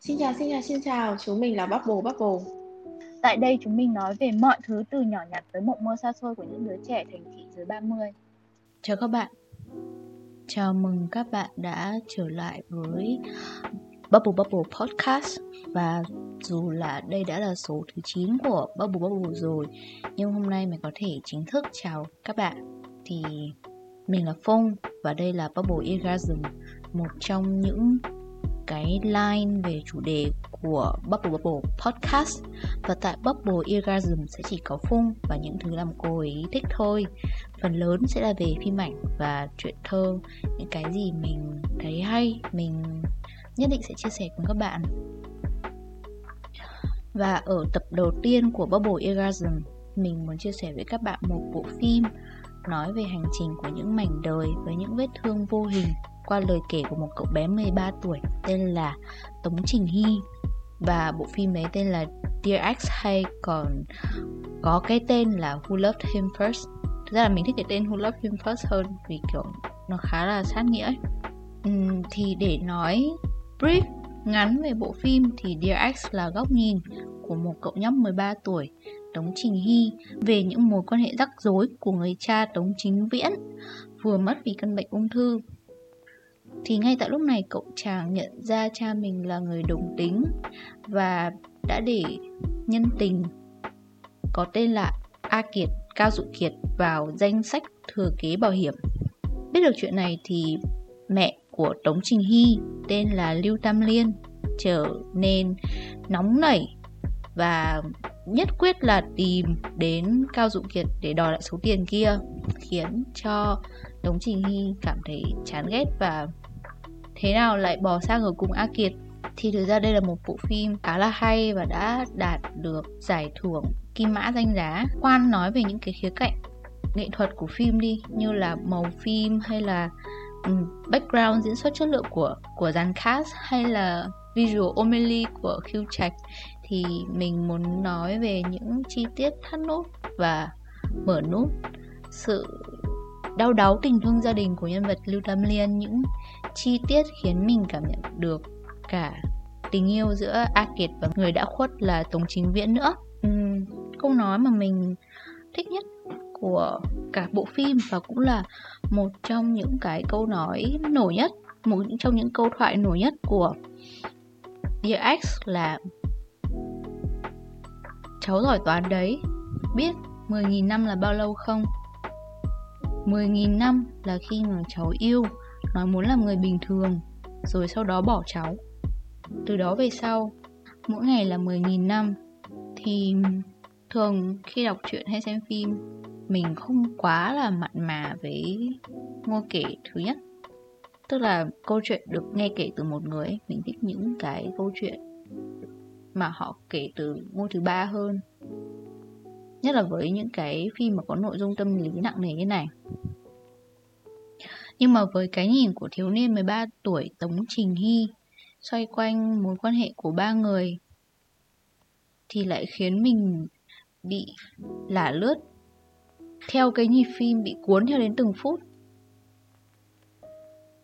Xin chào, xin chào, xin chào, chúng mình là Bubble Bubble. Tại đây chúng mình nói về mọi thứ từ nhỏ nhặt tới mộng mơ xa xôi của những đứa trẻ thành thị dưới 30. Chào các bạn. Chào mừng các bạn đã trở lại với Bubble Bubble Podcast và dù là đây đã là số thứ 9 của Bubble Bubble rồi nhưng hôm nay mình có thể chính thức chào các bạn thì mình là Phong và đây là Bubble Orgasm một trong những cái line về chủ đề của Bubble Bubble Podcast. Và tại Bubble Orgasm sẽ chỉ có Phung và những thứ làm cô ấy thích thôi. Phần lớn sẽ là về phim ảnh và truyện thơ, những cái gì mình thấy hay, mình nhất định sẽ chia sẻ cùng các bạn. Và ở tập đầu tiên của Bubble Orgasm mình muốn chia sẻ với các bạn một bộ phim nói về hành trình của những mảnh đời với những vết thương vô hình qua lời kể của một cậu bé 13 tuổi tên là Tống Trình Hy và bộ phim ấy tên là Dear X hay còn có cái tên là Who Loved Him First Thực ra là mình thích cái tên Who Loved Him First hơn vì kiểu nó khá là sát nghĩa ấy. Uhm, thì để nói brief ngắn về bộ phim thì Dear X là góc nhìn của một cậu nhóc 13 tuổi Tống Trình Hy về những mối quan hệ rắc rối của người cha Tống Chính Viễn vừa mất vì căn bệnh ung thư thì ngay tại lúc này cậu chàng nhận ra cha mình là người đồng tính và đã để nhân tình, có tên là A Kiệt, Cao Dụ Kiệt, vào danh sách thừa kế bảo hiểm. Biết được chuyện này thì mẹ của Tống Trình Hy, tên là Lưu Tam Liên, trở nên nóng nảy và nhất quyết là tìm đến Cao Dụ Kiệt để đòi lại số tiền kia, khiến cho Tống Trình Hy cảm thấy chán ghét và thế nào lại bỏ sang ở cùng A Kiệt thì thực ra đây là một bộ phim khá là hay và đã đạt được giải thưởng Kim Mã danh giá. Quan nói về những cái khía cạnh nghệ thuật của phim đi, như là màu phim hay là ừ, background diễn xuất chất lượng của của dàn cast hay là visual homily của Hugh Trạch thì mình muốn nói về những chi tiết thắt nút và mở nút sự đau đáu tình thương gia đình của nhân vật Lưu Tam Liên, những chi tiết khiến mình cảm nhận được cả tình yêu giữa A Kiệt và người đã khuất là Tống Chính Viễn nữa uhm, câu nói mà mình thích nhất của cả bộ phim và cũng là một trong những cái câu nói nổi nhất một trong những câu thoại nổi nhất của Dear X là Cháu giỏi toán đấy Biết 10.000 năm là bao lâu không? 10.000 năm là khi mà cháu yêu Nói muốn làm người bình thường, Rồi sau đó bỏ cháu. Từ đó về sau, Mỗi ngày là 10.000 năm, Thì thường khi đọc truyện hay xem phim, Mình không quá là mặn mà với ngôi kể thứ nhất. Tức là câu chuyện được nghe kể từ một người. Mình thích những cái câu chuyện mà họ kể từ ngôi thứ ba hơn. Nhất là với những cái phim mà có nội dung tâm lý nặng nề như này nhưng mà với cái nhìn của thiếu niên 13 tuổi Tống Trình Hy, xoay quanh mối quan hệ của ba người, thì lại khiến mình bị lả lướt theo cái nhịp phim bị cuốn theo đến từng phút.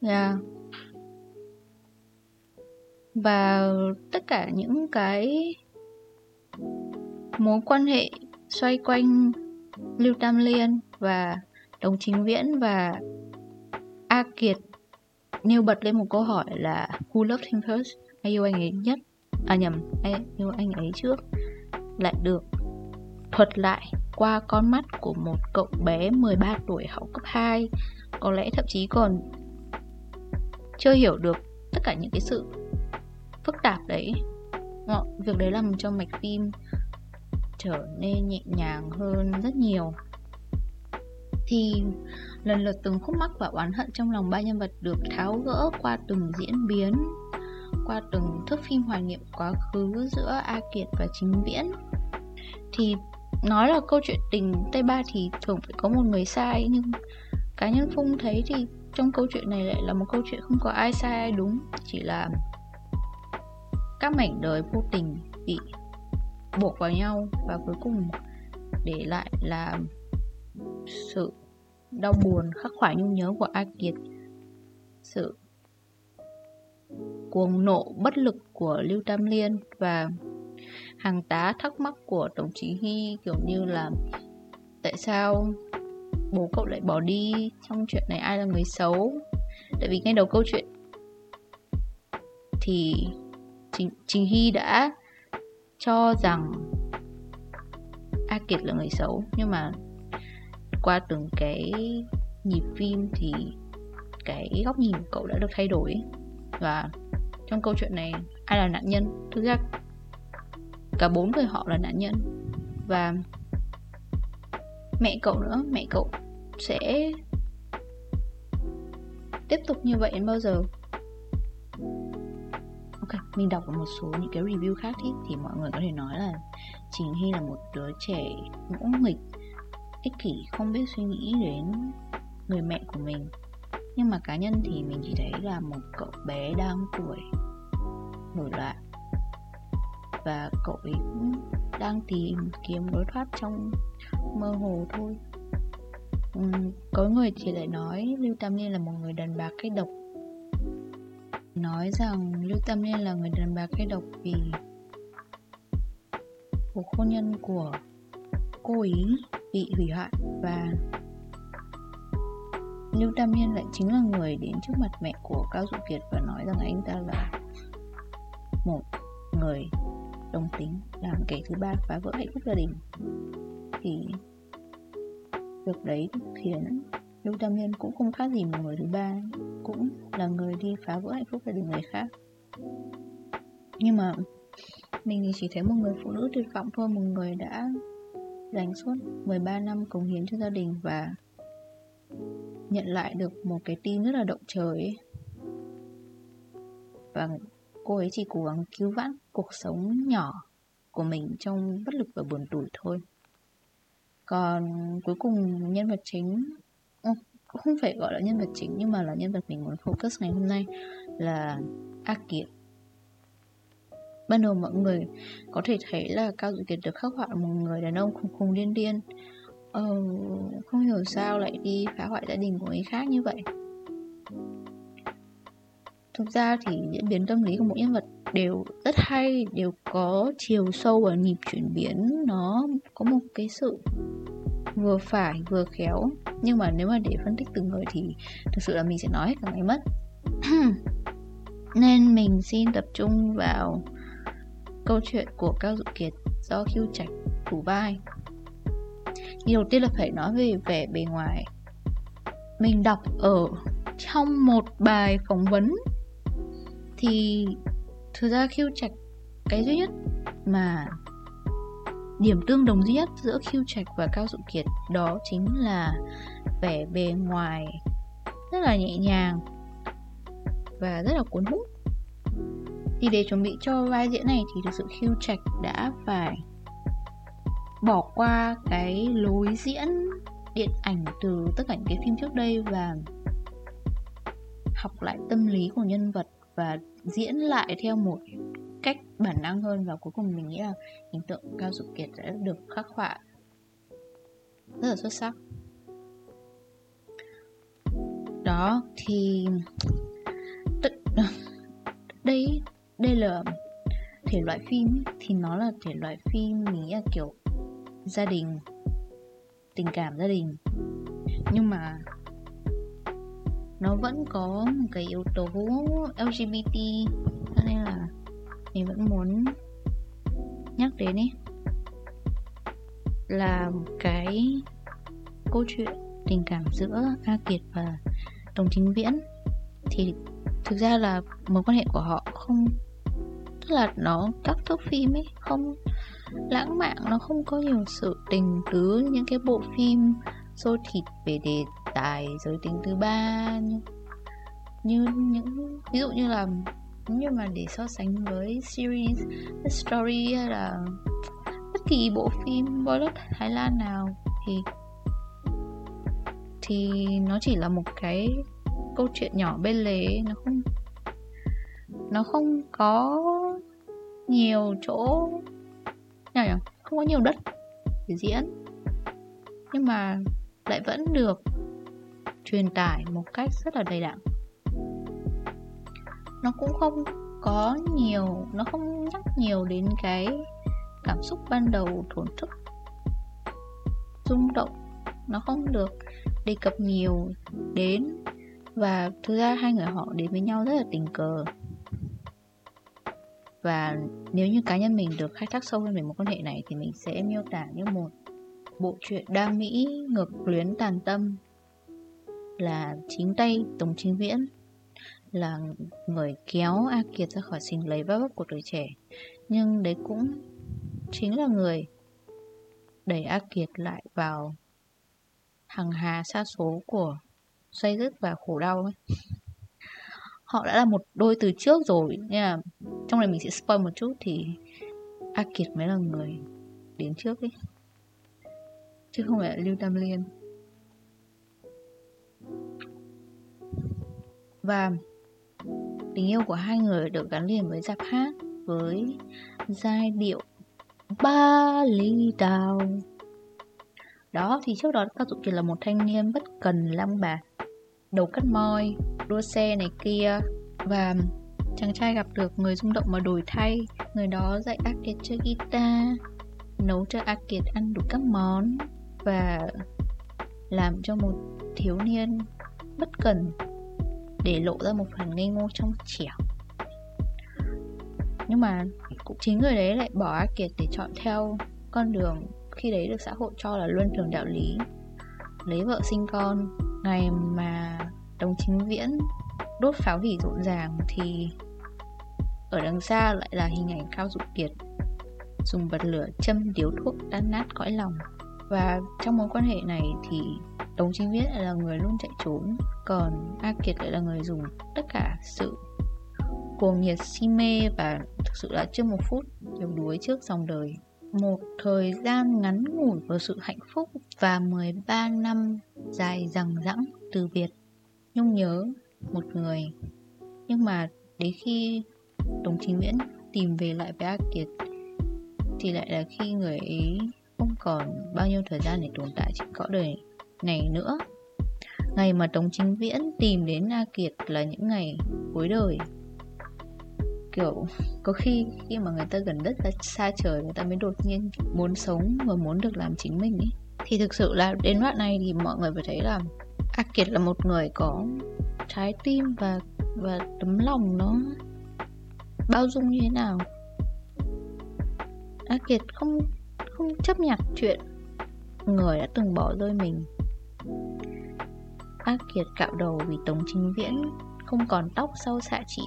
Yeah. Và tất cả những cái mối quan hệ xoay quanh Lưu Tam Liên và Đồng Chính Viễn và A Kiệt nêu bật lên một câu hỏi là Who loved him first? Ai yêu anh ấy nhất? À nhầm, ai yêu anh ấy trước Lại được thuật lại qua con mắt của một cậu bé 13 tuổi học cấp 2 Có lẽ thậm chí còn chưa hiểu được tất cả những cái sự phức tạp đấy Việc đấy làm cho mạch phim trở nên nhẹ nhàng hơn rất nhiều thì lần lượt từng khúc mắc và oán hận trong lòng ba nhân vật được tháo gỡ qua từng diễn biến, qua từng thước phim hoài niệm quá khứ giữa A Kiệt và Chính Viễn. Thì nói là câu chuyện tình Tây Ba thì thường phải có một người sai, nhưng cá nhân Phung thấy thì trong câu chuyện này lại là một câu chuyện không có ai sai, ai đúng. Chỉ là các mảnh đời vô tình bị buộc vào nhau và cuối cùng để lại là sự đau buồn khắc khoải nhung nhớ của A Kiệt. Sự cuồng nộ bất lực của Lưu Tam Liên và hàng tá thắc mắc của đồng chí Hy kiểu như là tại sao bố cậu lại bỏ đi trong chuyện này? Ai là người xấu? Tại vì ngay đầu câu chuyện thì Trình, Trình Hy đã cho rằng A Kiệt là người xấu nhưng mà qua từng cái nhịp phim thì cái góc nhìn của cậu đã được thay đổi. Và trong câu chuyện này ai là nạn nhân? Thực ra cả bốn người họ là nạn nhân. Và mẹ cậu nữa mẹ cậu sẽ tiếp tục như vậy đến bao giờ? Ok mình đọc một số những cái review khác ý, thì mọi người có thể nói là Trình Hy là một đứa trẻ ngỗ nghịch ích kỷ không biết suy nghĩ đến người mẹ của mình nhưng mà cá nhân thì mình chỉ thấy là một cậu bé đang tuổi nổi loạn. Và cậu ấy cũng đang tìm kiếm lối thoát trong mơ hồ thôi. Uhm, có người thì lại nói lưu tam liên là một người đàn bà cái độc. Nói rằng lưu tam liên là người đàn bà cái độc vì cuộc hôn nhân của cô ý bị hủy hoại và Lưu Tam Hiên lại chính là người đến trước mặt mẹ của Cao Dụ Kiệt và nói rằng anh ta là một người đồng tính, làm kẻ thứ ba phá vỡ hạnh phúc gia đình. Thì việc đấy khiến Lưu Tam Hiên cũng không khác gì một người thứ ba, cũng là người đi phá vỡ hạnh phúc gia đình người khác. Nhưng mà mình thì chỉ thấy một người phụ nữ tuyệt vọng thôi, một người đã dành suốt 13 năm cống hiến cho gia đình và nhận lại được một cái tin rất là động trời ấy. Và cô ấy chỉ cố gắng cứu vãn cuộc sống nhỏ của mình trong bất lực và buồn tủi thôi. Còn cuối cùng nhân vật chính cũng không phải gọi là nhân vật chính nhưng mà là nhân vật mình muốn focus ngày hôm nay là A Kiệt. Ban đầu mọi người có thể thấy là Cao Dụ Kiệt được khắc họa một người đàn ông khùng khùng điên điên. Ờ, không hiểu sao lại đi phá hoại gia đình của người khác như vậy. Thực ra thì diễn biến tâm lý của mỗi nhân vật đều rất hay đều có chiều sâu và nhịp chuyển biến. Nó có một cái sự vừa phải vừa khéo. Nhưng mà nếu mà để phân tích từng người thì thực sự là mình sẽ nói hết cả ngày mất. Nên mình xin tập trung vào câu chuyện của cao dụ kiệt do khiêu trạch thủ vai. Điều đầu tiên là phải nói về vẻ bề ngoài. Mình đọc ở trong một bài phỏng vấn Thì thực ra khiêu trạch cái duy nhất mà điểm tương đồng duy nhất giữa khiêu trạch và cao dụ kiệt đó chính là vẻ bề ngoài rất là nhẹ nhàng và rất là cuốn hút thì để chuẩn bị cho vai diễn này thì thực sự Hugh trạch đã phải bỏ qua cái lối diễn điện ảnh từ tất cả những cái phim trước đây và học lại tâm lý của nhân vật và diễn lại theo một cách bản năng hơn. Và cuối cùng mình nghĩ là hình tượng cao dục kiệt đã được khắc họa rất là xuất sắc. Đó, thì đây đây là thể loại phim thì nó là thể loại phim mình nghĩ là kiểu gia đình, tình cảm gia đình. Nhưng mà nó vẫn có một cái yếu tố LGBT cho nên là mình vẫn muốn nhắc đến ấy là cái câu chuyện tình cảm giữa A Kiệt và Đồng Chính Viễn. Thì thực ra là mối quan hệ của họ không tức là nó các thước phim ấy không lãng mạn nó không có nhiều sự tình tứ những cái bộ phim xô thịt về đề tài giới tính thứ ba như, như những ví dụ như là nhưng mà để so sánh với series The Story hay là bất kỳ bộ phim Bollywood Thái Lan nào thì thì nó chỉ là một cái câu chuyện nhỏ bên lề nó không nó không có nhiều chỗ, nào nhỉ? Không có nhiều đất để diễn. Nhưng mà lại vẫn được truyền tải một cách rất là đầy đặn. Nó cũng không có nhiều, nó không nhắc nhiều đến cái cảm xúc ban đầu, thổn thức, rung động. Nó không được đề cập nhiều đến và thực ra hai người họ đến với nhau rất là tình cờ và nếu như cá nhân mình được khai thác sâu hơn về mối quan hệ này thì mình sẽ miêu tả như một bộ truyện đa mỹ ngược luyến tàn tâm là chính tay Tống Chính Viễn, là người kéo A Kiệt ra khỏi sinh lấy vác vấp của tuổi trẻ nhưng đấy cũng chính là người đẩy A Kiệt lại vào hàng hà xa số của xoay dứt và khổ đau ấy họ đã là một đôi từ trước rồi, nên là trong này mình sẽ spoil một chút thì A Kiệt mới là người đến trước ấy. Chứ không phải là Lưu Tam Liên và tình yêu của hai người được gắn liền với giáp hát, với giai điệu ba ly đào đó, thì trước đó các dụng chỉ là một thanh niên bất cần lăng bạc đầu cắt moi đua xe này kia. Và chàng trai gặp được người rung động mà đổi thay. Người đó dạy ác kiệt chơi guitar, nấu cho ác kiệt ăn đủ các món và làm cho một thiếu niên bất cần để lộ ra một phần ngây ngô trong trẻo. Nhưng mà cũng chính người đấy lại bỏ ác kiệt để chọn theo con đường khi đấy được xã hội cho là luân thường đạo lý. Lấy vợ sinh con, ngày mà đồng chính viễn, đốt pháo hỉ rộn ràng thì ở đằng xa lại là hình ảnh cao dụ kiệt, dùng bật lửa châm điếu thuốc tan nát cõi lòng. Và trong mối quan hệ này thì Tống Chính Viết lại là người luôn chạy trốn, Còn A Kiệt lại là người dùng tất cả sự cuồng nhiệt si mê Và thực sự là chưa một phút yếu đuối trước dòng đời. Một thời gian ngắn ngủi của sự hạnh phúc Và 13 năm dài dằng dẵng từ biệt. Nhung nhớ một người, Nhưng mà đến khi Tống Chính Viễn tìm về lại với A Kiệt Thì lại là khi người ấy không còn bao nhiêu thời gian để tồn tại trên cõi đời này nữa. Ngày mà Tống Chính Viễn tìm đến A Kiệt là những ngày cuối đời. Kiểu, có khi khi mà người ta gần đất ra xa trời, người ta mới đột nhiên muốn sống và muốn được làm chính mình ấy. Thì thực sự là đến đoạn này thì mọi người phải thấy là A Kiệt là một người có trái tim và và tấm lòng nó bao dung như thế nào A Kiệt không không chấp nhận chuyện người đã từng bỏ rơi mình A Kiệt cạo đầu vì Tống Chính Viễn không còn tóc sau xạ trị.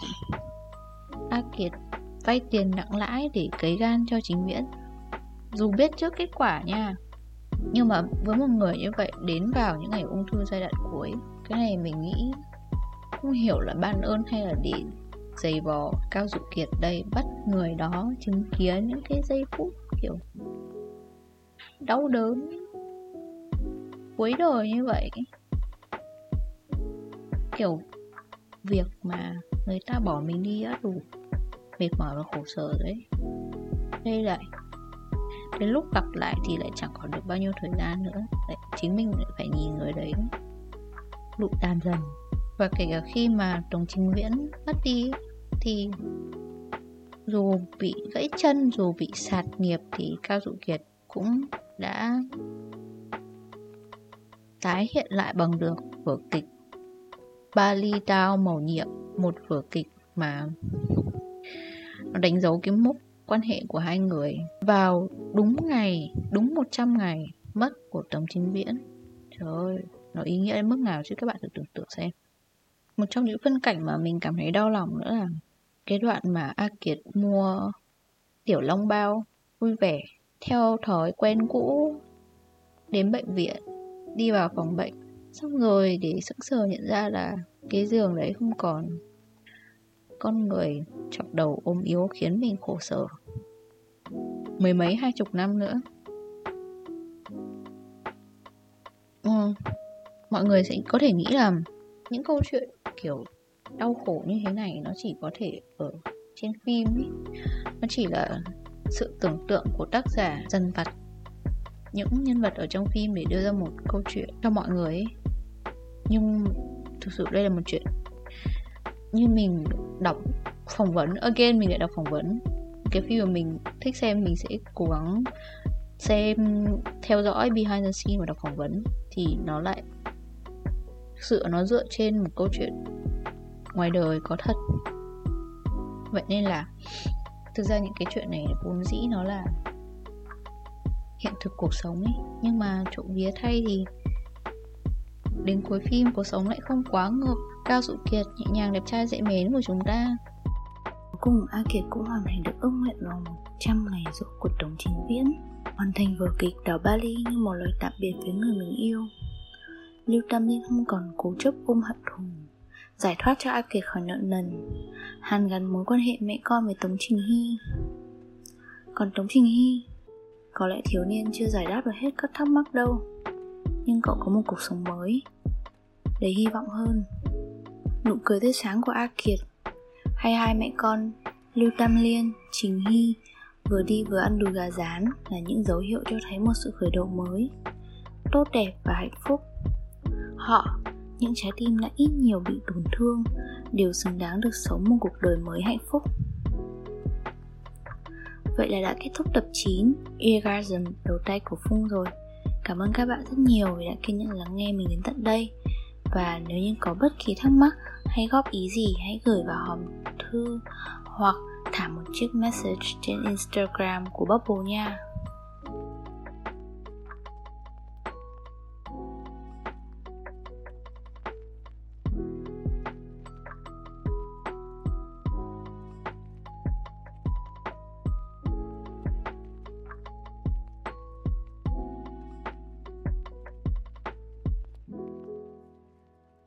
A Kiệt vay tiền nặng lãi để cấy gan cho Chính Viễn. Dù biết trước kết quả nha, nhưng mà với một người như vậy đến vào những ngày ung thư giai đoạn cuối, cái này mình nghĩ không hiểu là ban ơn hay là để giày vò Cao Dụ Kiệt đây bắt người đó chứng kiến những cái giây phút kiểu đau đớn cuối đời như vậy. Kiểu việc mà người ta bỏ mình đi đã đủ mệt mỏi và khổ sở đấy. Đây lại đến lúc gặp lại thì lại chẳng còn được bao nhiêu thời gian nữa. Lại chính mình lại phải nhìn người đấy lụi tàn dần. Và kể cả khi mà đồng chính viễn mất đi thì dù bị gãy chân, dù bị sạt nghiệp thì cao dụ kiệt cũng đã tái hiện lại bằng được vở kịch Bali Tao màu nhiệm, một vở kịch mà nó đánh dấu cái mốc quan hệ của hai người vào đúng ngày, đúng 100 ngày mất của Tống Chính Viễn. Trời ơi, nó ý nghĩa đến mức nào chứ các bạn thử tưởng tượng xem. Một trong những phân cảnh mà mình cảm thấy đau lòng nữa là cái đoạn mà A Kiệt mua tiểu long bao vui vẻ theo thói quen cũ đến bệnh viện đi vào phòng bệnh xong rồi để sững sờ nhận ra là cái giường đấy không còn con người chọc đầu ôm yếu khiến mình khổ sở mười mấy, hai chục năm nữa ừ. mọi người sẽ có thể nghĩ là những câu chuyện kiểu đau khổ như thế này nó chỉ có thể ở trên phim ấy. nó chỉ là sự tưởng tượng của tác giả dần vặt, những nhân vật ở trong phim để đưa ra một câu chuyện cho mọi người ấy. nhưng thực sự đây là một chuyện như mình đọc phỏng vấn, again mình lại đọc phỏng vấn cái phim mà mình thích xem, mình sẽ cố gắng xem, theo dõi behind the scene và đọc phỏng vấn. Thì nó lại sự nó dựa trên một câu chuyện ngoài đời có thật. Vậy nên là, thực ra những cái chuyện này vốn dĩ nó là hiện thực cuộc sống ấy. Nhưng mà trộm vía thay thì đến cuối phim cuộc sống lại không quá ngược cao dụ kiệt, nhẹ nhàng, đẹp trai, dễ mến của chúng ta cùng A Kiệt cũng hoàn thành được ước nguyện vào 100 ngày rỗ của Tống Chính Viễn, hoàn thành vở kịch đảo Bali như một lời tạm biệt với người mình yêu. Lưu Tam Liên không còn cố chấp ôm hận thù, giải thoát cho A Kiệt khỏi nợ nần, hàn gắn mối quan hệ mẹ con với Tống Trình Hy. Còn Tống Trình Hy, có lẽ thiếu niên chưa giải đáp được hết các thắc mắc đâu, nhưng cậu có một cuộc sống mới, đầy hy vọng hơn. Nụ cười tươi sáng của A Kiệt hay hai mẹ con Lưu Tam Liên, Trình Hy vừa đi vừa ăn đùi gà rán là những dấu hiệu cho thấy một sự khởi đầu mới tốt đẹp và hạnh phúc. Họ những trái tim đã ít nhiều bị tổn thương đều xứng đáng được sống một cuộc đời mới hạnh phúc. Vậy là đã kết thúc tập 9 Eargasm đầu tay của Phung rồi. Cảm ơn các bạn rất nhiều vì đã kiên nhẫn lắng nghe mình đến tận đây. Và nếu như có bất kỳ thắc mắc hay góp ý gì, hãy gửi vào hòm thư hoặc thả một chiếc message trên Instagram của Bubble nha.